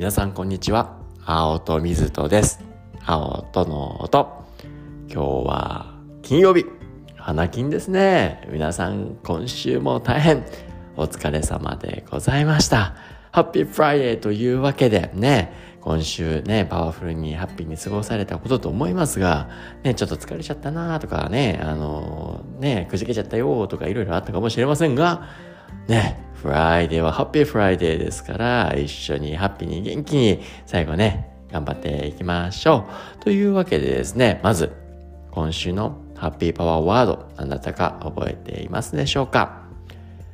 皆さんこんにちは。青と水とです。青との音。今日は金曜日。花金ですね。皆さん今週も大変。お疲れ様でございました。ハッピーフライデーというわけでね。今週ね、パワフルにハッピーに過ごされたことと思いますが、ね、ちょっと疲れちゃったなとかね、あのね、くじけちゃったよとかいろいろあったかもしれませんが、ね、 Friday はハッピーフライデーですから、一緒にハッピーに元気に最後ね、頑張っていきましょう。というわけでですね、まず、今週のハッピーパワーワード、何だったか覚えていますでしょうか？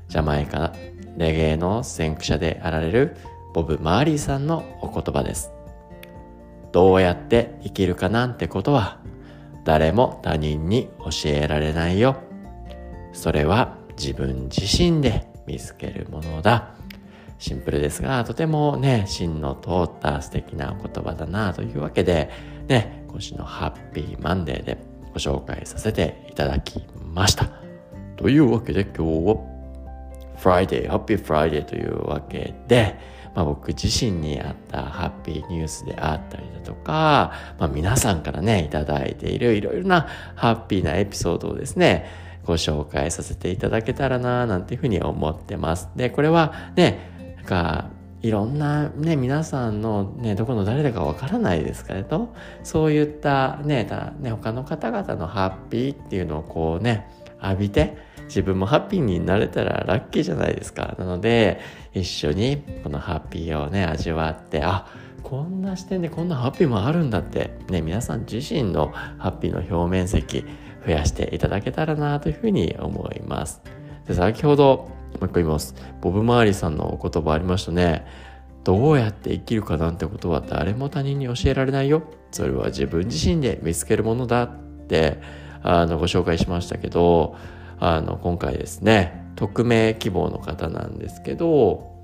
ジャマイカレゲエの先駆者であられるボブ・マーリーさんのお言葉です。どうやって生きるかなんてことは誰も他人に教えられないよ。それは自分自身で見つけるものだ。シンプルですが、とてもね、芯の通った素敵な言葉だなというわけで、ね、今週のハッピーマンデーでご紹介させていただきました。というわけで今日は Friday、ハッピーフライデーというわけで、まあ、僕自身にあったハッピーニュースであったりだとか、まあ、皆さんからね、いただいているいろいろなハッピーなエピソードをですね、ご紹介させていただけたらな、なんていうふうに思ってます。で、これはね、なんか、いろんなね、皆さんのね、どこの誰だかわからないですけれど、そういったね、ね、他の方々のハッピーっていうのをこうね、浴びて、自分もハッピーになれたらラッキーじゃないですか。なので、一緒にこのハッピーをね、味わって、あ、こんな視点でこんなハッピーもあるんだって、ね、皆さん自身のハッピーの表面積増やしていただけたらなというふうに思います。で、先ほど、もう一個言います。ボブ・マーリさんのお言葉ありましたね。どうやって生きるかなんてことは誰も他人に教えられないよ。それは自分自身で見つけるものだって、あの、ご紹介しましたけど、あの、今回ですね、匿名希望の方なんですけど、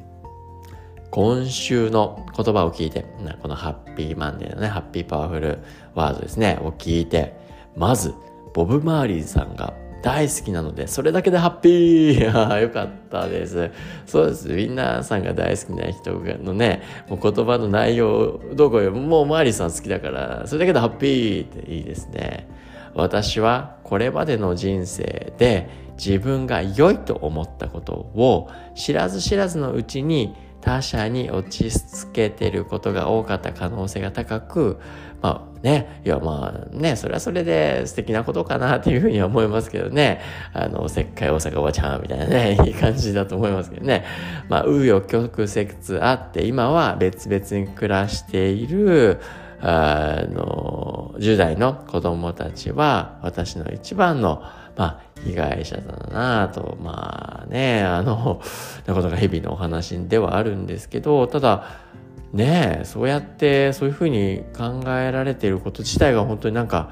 今週の言葉を聞いて、このハッピーマンデーのね、ハッピーパワフルワードですね、を聞いて、まず、ボブ・マーリーさんが大好きなので、それだけでハッピー よかったです。そうです。みんなさんが大好きな人のね、もう言葉の内容、どこよもうマーリーさん好きだから、それだけでハッピーっていいですね。私はこれまでの人生で自分が良いと思ったことを知らず知らずのうちに他者に落ち着けてることが多かった可能性が高く、まあね、いやまあね、それはそれで素敵なことかなっていうふうには思いますけどね、あの、せっかい大阪おばちゃんみたいなね、いい感じだと思いますけどね。まあ、紆余曲折あって、今は別々に暮らしている、あの、10代の子供たちは、私の一番の、まあ、被害者だなと、まあね、あの、なことが日々のお話ではあるんですけど、ただ、ねえそうやってそういうふうに考えられていること自体が本当になんか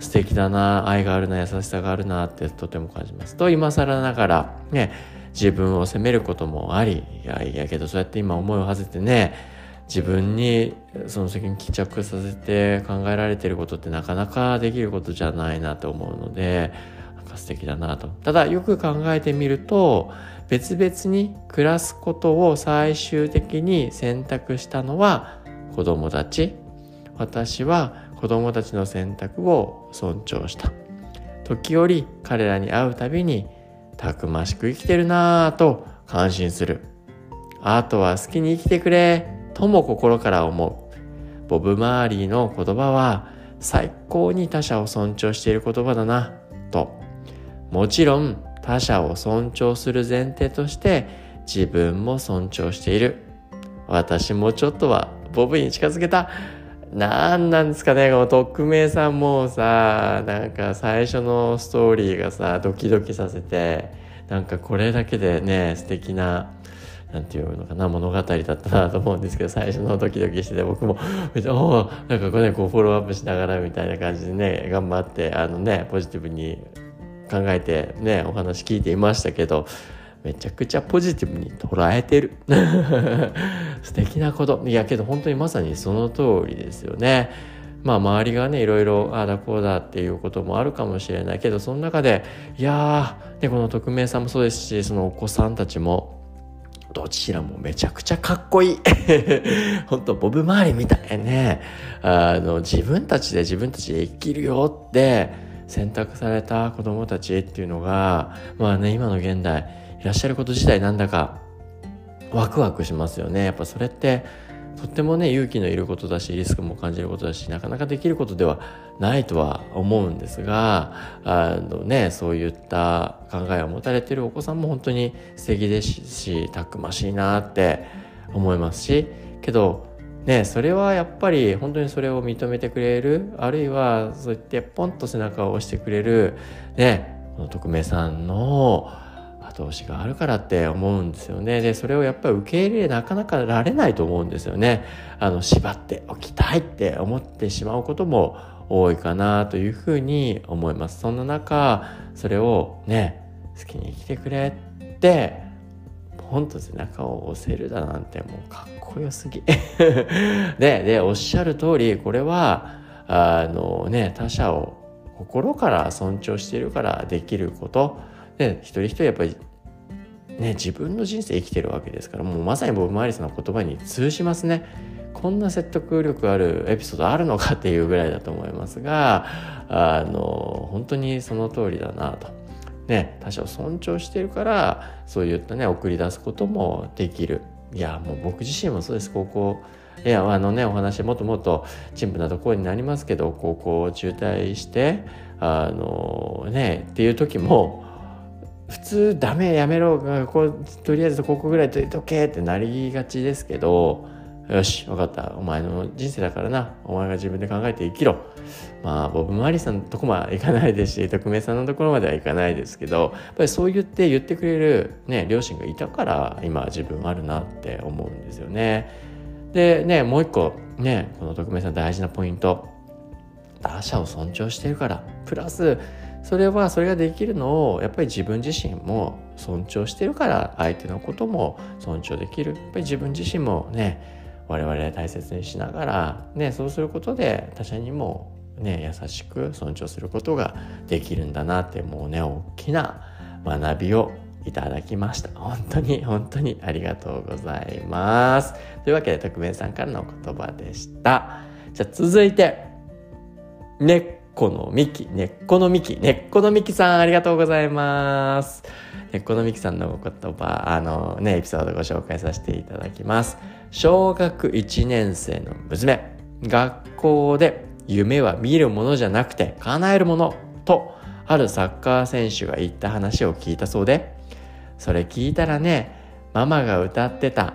素敵だな、愛があるな、優しさがあるなってとても感じます。と、今更ながら、ね、自分を責めることもあり、いやいやけどそうやって今思いを馳せてね、自分にその責任帰着させて考えられていることってなかなかできることじゃないなと思うので素敵だなと。ただよく考えてみると別々に暮らすことを最終的に選択したのは子供たち。私は子供たちの選択を尊重した。時折彼らに会うたびにたくましく生きてるなぁと感心する。あとは好きに生きてくれとも心から思う。ボブ・マーリーの言葉は最高に他者を尊重している言葉だな、もちろん他者を尊重する前提として自分も尊重している。私もちょっとはボブに近づけた。なんなんですかね、この匿名さんもさ、なんか最初のストーリーがさ、ドキドキさせて、なんかこれだけでね、素敵ななんていうのかな、物語だったなと思うんですけど、最初のドキドキしてて、僕も、おなんかこれ、ね、こうフォローアップしながらみたいな感じでね、頑張って、あのね、ポジティブに考えてね、お話聞いていましたけど、めちゃくちゃポジティブに捉えてる。素敵なこと。いやけど本当にまさにその通りですよね。まあ周りがねいろいろああだこうだっていうこともあるかもしれないけどその中でいやー、ね、この匿名さんもそうですしそのお子さんたちもどちらもめちゃくちゃかっこいい。本当ボブ周りみたいね。あの、自分たちで自分たちで生きるよって選択された子供たちっていうのが、まあね、今の現代いらっしゃること自体なんだかワクワクしますよね。やっぱそれってとってもね勇気のいることだしリスクも感じることだしなかなかできることではないとは思うんですがあの、ね、そういった考えを持たれているお子さんも本当に素敵ですしたくましいなって思いますしけどね、それはやっぱり本当にそれを認めてくれるあるいはそう言ってポンと背中を押してくれる、ね、この匿名さんの後押しがあるからって思うんですよね。で、それをやっぱり受け入れなかなかられないと思うんですよね。あの、縛っておきたいって思ってしまうことも多いかなというふうに思います。そんな中、それをね、好きに生きてくれって、ポンと背中を押せるだなんてもうかっこよすぎ。で、で、おっしゃる通り、これは、あのね、他者を心から尊重しているからできること、で一人一人やっぱりね自分の人生生きてるわけですからもうまさにボブ・マリスの言葉に通じますねこんな説得力あるエピソードあるのかっていうぐらいだと思いますがあの本当にその通りだなと。ね、他者を尊重してるからそういったね送り出すこともできるいやもう僕自身もそうです。高校いやあのねお話もっともっと陳腐なところになりますけど高校を中退してあのねっていう時も普通ダメやめろうとりあえず高校ぐらいといとけってなりがちですけどよし分かった。お前の人生だからな。お前が自分で考えて生きろ。まあボブ・マリさんのとこまで行かないですし匿名さんのところまではいかないですけどやっぱりそう言って言ってくれる、ね、両親がいたから今自分あるなって思うんですよね。でねもう一個ねこの匿名さん大事なポイント。他者を尊重してるから。プラスそれはそれができるのをやっぱり自分自身も尊重してるから相手のことも尊重できる。やっぱり自分自身もね我々大切にしながら、ね、そうすることで他者にも、ね、優しく尊重することができるんだなってもうね大きな学びをいただきました。本当に本当にありがとうございます。というわけで特命さんからの言葉でした。じゃあ続いて、ねこの幹、根っこの幹、根っこの幹さんありがとうございます。根っこの幹さんのお言葉、あのね、エピソードご紹介させていただきます。小学1年生の娘、学校で夢は見るものじゃなくて叶えるものと、あるサッカー選手が言った話を聞いたそうで、それ聞いたらね、ママが歌ってた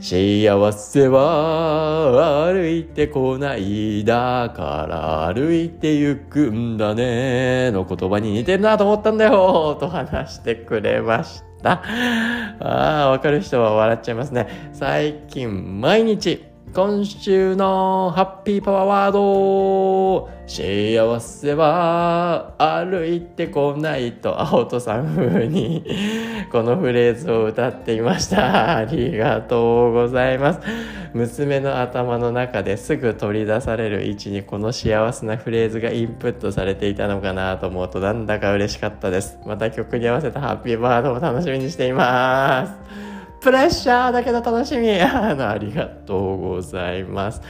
幸せは歩いてこないだから歩いて行くんだねの言葉に似てるなと思ったんだよと話してくれました。ああ、わかる人は笑っちゃいますね。最近毎日今週のハッピーパワーワード。幸せは歩いてこないと青戸さん風に。このフレーズを歌っていました。ありがとうございます。娘の頭の中ですぐ取り出される位置にこの幸せなフレーズがインプットされていたのかなと思うとなんだか嬉しかったですまた曲に合わせたハッピーバードを楽しみにしています プレッシャーだけど楽しみ あのありがとうございます。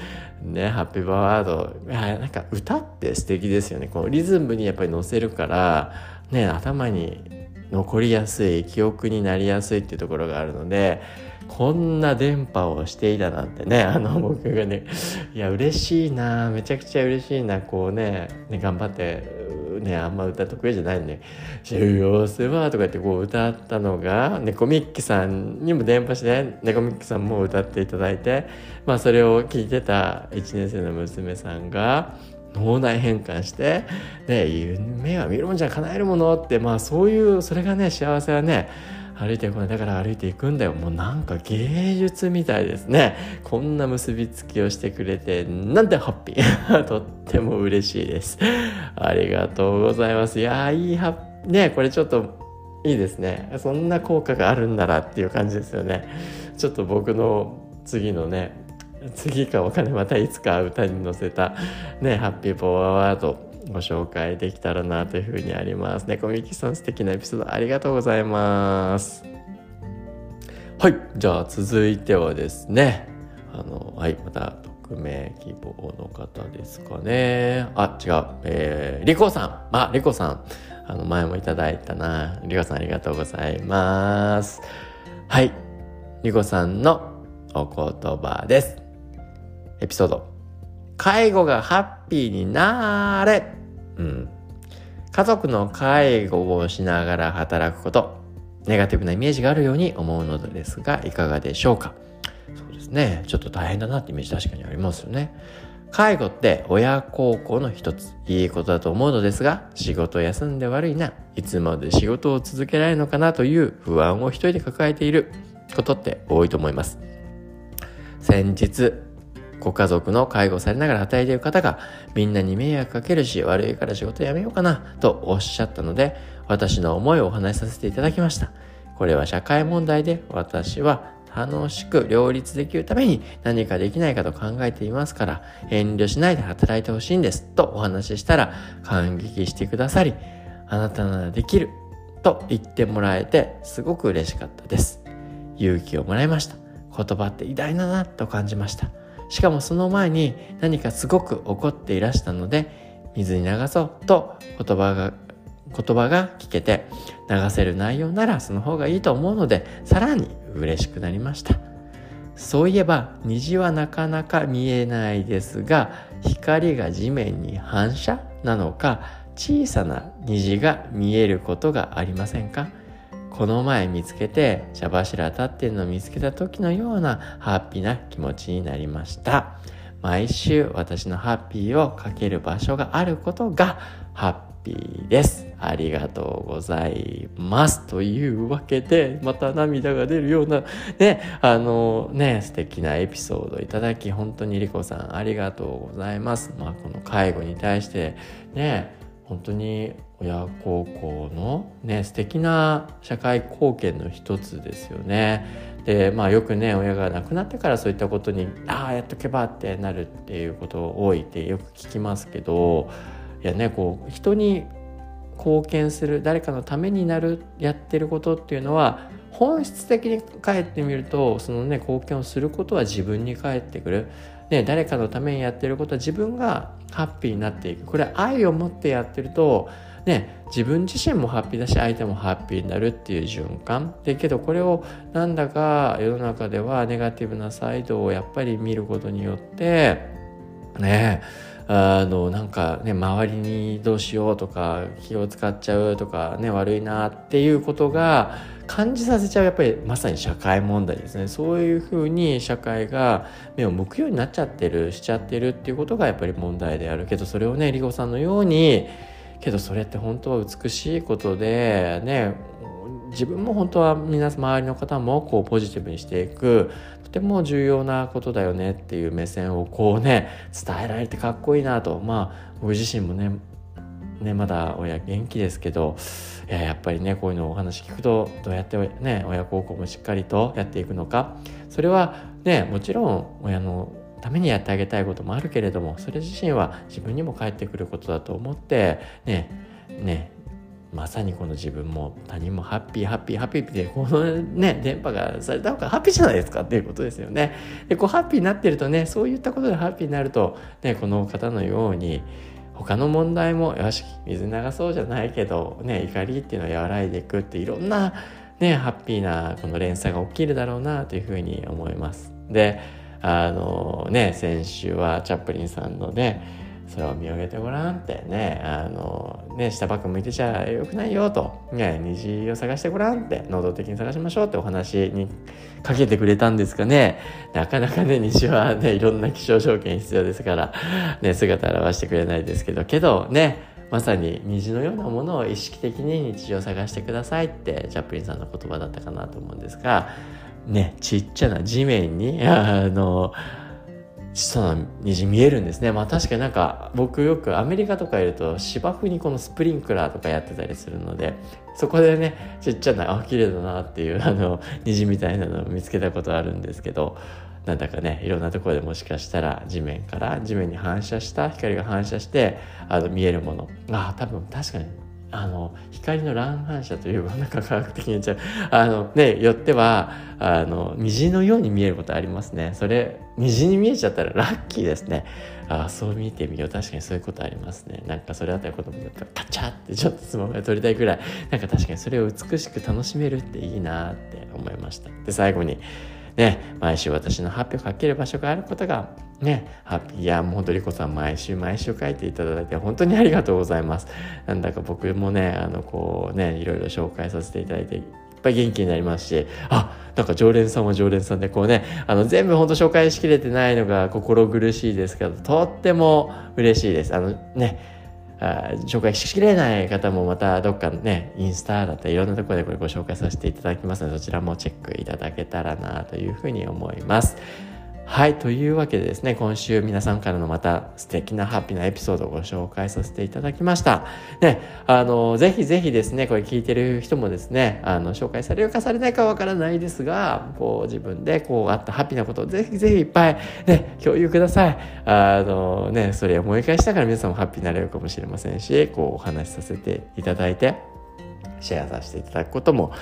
ね、ハッピーバワード。いや、なんか歌って素敵ですよね。このリズムにやっぱり乗せるから、ね、頭に残りやすい、記憶になりやすいっていうところがあるので、こんな電波をしていたなんてね、あの僕がね、いや、嬉しいな、めちゃくちゃ嬉しいな、こうね、ね頑張ってねあんま歌得意じゃないんで「幸せは」とか言ってこう歌ったのが猫ミッキーさんにも電波して猫ミッキーさんも歌っていただいてまあそれを聞いてた1年生の娘さんが脳内変換して「ね夢は見るもんじゃ叶えるもの」ってまあそういうそれがね幸せはね歩いてこない。だから歩いていくんだよ。もうなんか芸術みたいですね。こんな結びつきをしてくれてなんてハッピー。とっても嬉しいです。ありがとうございます。いやいいハッねこれちょっといいですね。そんな効果があるんならっていう感じですよね。ちょっと僕の次のね次かお金またいつか歌に乗せたねハッピーポワーワード。ご紹介できたらなというふうにあります。猫、ね、ミキさん素敵なエピソードありがとうございます。はいじゃあ続いてはですねあのはいまた匿名希望の方ですかね。あ違う。えー、リコさん。あリコさん。あの前もいただいたな。リコさんありがとうございます。はいリコさんのお言葉です。エピソード。介護がハッピーになれ。うん。家族の介護をしながら働くことネガティブなイメージがあるように思うのですがいかがでしょうか？そうですね。ちょっと大変だなってイメージ確かにありますよね。介護って親孝行の一ついいことだと思うのですが仕事休んで悪いないつまで仕事を続けられるのかなという不安を一人で抱えていることって多いと思います。先日ご家族の介護されながら働いている方がみんなに迷惑かけるし悪いから仕事辞めようかなとおっしゃったので私の思いをお話しさせていただきました。これは社会問題で私は楽しく両立できるために何かできないかと考えていますから遠慮しないで働いてほしいんですとお話ししたら感激してくださりあなたならできると言ってもらえてすごく嬉しかったです。勇気をもらいました。言葉って偉大だなと感じました。しかもその前に何かすごく怒っていらしたので水に流そうと言葉が言葉が聞けて流せる内容ならその方がいいと思うのでさらに嬉しくなりました。そういえば虹はなかなか見えないですが光が地面に反射なのか小さな虹が見えることがありませんか？この前見つけて茶柱立ってるのを見つけた時のようなハッピーな気持ちになりました毎週私のハッピーをかける場所があることがハッピーです。ありがとうございます。というわけで、また涙が出るような、ね、あのね、素敵なエピソードいただき、本当にリコさんありがとうございます。まあ、この介護に対して、ね、本当に親孝行のね、素敵な社会貢献の一つですよね。でまあよくね親が亡くなってからそういったことにああやっとけばってなるっていうこと多いってよく聞きますけどいやねこう人に貢献する誰かのためになるやってることっていうのは本質的に帰ってみるとそのね貢献をすることは自分に返ってくる、ね、誰かのためにやってることは自分がハッピーになっていくこれ愛を持ってやってるとね、自分自身もハッピーだし相手もハッピーになるっていう循環。でけどこれをなんだか世の中ではネガティブなサイドをやっぱり見ることによってねあのなんかね周りにどうしようとか気を使っちゃうとかね悪いなっていうことが感じさせちゃうやっぱりまさに社会問題ですね。そういうふうに社会が目を向くようになっちゃってるしちゃってるっていうことがやっぱり問題である。けどそれをねリゴさんのようにけどそれって本当は美しいことでね自分も本当は皆周りの方もこうポジティブにしていくとても重要なことだよねっていう目線をこうね伝えられてかっこいいなと。まあ僕自身もねねまだ親元気ですけどいややっぱりねこういうのをお話聞くとどうやってね親孝行もしっかりとやっていくのか。それはねもちろん親のためにやってあげたいこともあるけれどもそれ自身は自分にも返ってくることだと思ってねねまさにこの自分も他人もハッピーハッピーハッピーってこのね電波がされた方がハッピーじゃないですかっていうことですよね。でこうハッピーになってるとねそういったことでハッピーになるとねこの方のように他の問題もよし水流そうじゃないけどね怒りっていうのを和らいでいくっていろんなねハッピーなこの連鎖が起きるだろうなというふうに思います。であのね先週はチャップリンさんのね空を見上げてごらんってね、あの、ね、下ばっか向いてちゃよくないよと、ね、虹を探してごらんって、能動的に探しましょうってお話にかけてくれたんですかね。なかなかね、虹はね、いろんな気象条件必要ですから、ね、姿現してくれないですけど、けどね、まさに虹のようなものを意識的に日常を探してくださいってチャップリンさんの言葉だったかなと思うんですがねちっちゃな地面に あの小さな虹見えるんですね。まあ確かになんか僕よくアメリカとかいると芝生にこのスプリンクラーとかやってたりするのでそこでねちっちゃなあ綺麗だなっていうあの虹みたいなのを見つけたことあるんですけどなんだかねいろんなところでもしかしたら地面から地面に反射した光が反射してあの見えるもの。ああ多分確かにあの光の乱反射というかなんか科学的に言っちゃう。あのねよってはあの虹のように見えることありますね。それ虹に見えちゃったらラッキーですね。あそう見てみよう。確かにそういうことありますね。なんかそれだったら子供がパチャってちょっとスマホで撮りたいくらい。なんか確かにそれを美しく楽しめるっていいなって思いました。で最後にね、毎週私の発表書ける場所があることが、ね、ハッピー。や、もう本当りこさん毎週毎週書いていただいて本当にありがとうございます。なんだか僕もね、あの、こうね、いろいろ紹介させていただいて、いっぱい元気になりますし、あ、なんか常連さんは常連さんで、こうね、あの、全部本当紹介しきれてないのが心苦しいですけど、とっても嬉しいです。あのね、紹介しきれない方もまたどっかね、インスタだったりいろんなところでこれご紹介させていただきますので、そちらもチェックいただけたらなというふうに思います。はい。というわけでですね、今週皆さんからのまた素敵なハッピーなエピソードをご紹介させていただきました。ね、あの、ぜひぜひですね、これ聞いてる人もですね、あの、紹介されるかされないかわからないですが、こう自分でこうあったハッピーなことをぜひぜひいっぱいね、共有ください。あのね、それを思い返しながら皆さんもハッピーになれるかもしれませんし、こうお話しさせていただいて、シェアさせていただくことも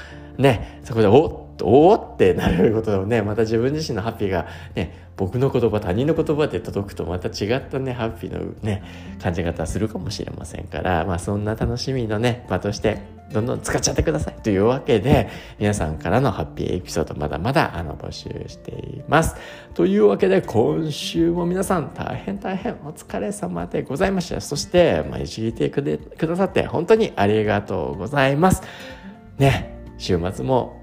ね、そこでおっとおーってなることをね、また自分自身のハッピーがね、僕の言葉、他人の言葉で届くとまた違ったね、ハッピーのね、感じ方するかもしれませんから、まあそんな楽しみのね、場として、どんどん使っちゃってください。というわけで、皆さんからのハッピーエピソードまだまだあの募集しています。というわけで、今週も皆さん大変大変お疲れ様でございました。そして、毎日聞いてくださって本当にありがとうございます。ね、週末も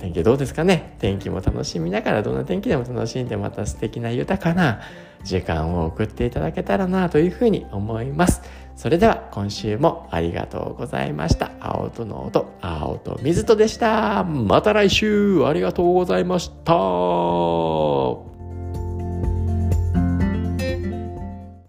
天気どうですかね？天気も楽しみながらどんな天気でも楽しんでまた素敵な豊かな時間を送っていただけたらなというふうに思います。それでは今週もありがとうございました。青との音、青と水とでした。また来週ありがとうございました。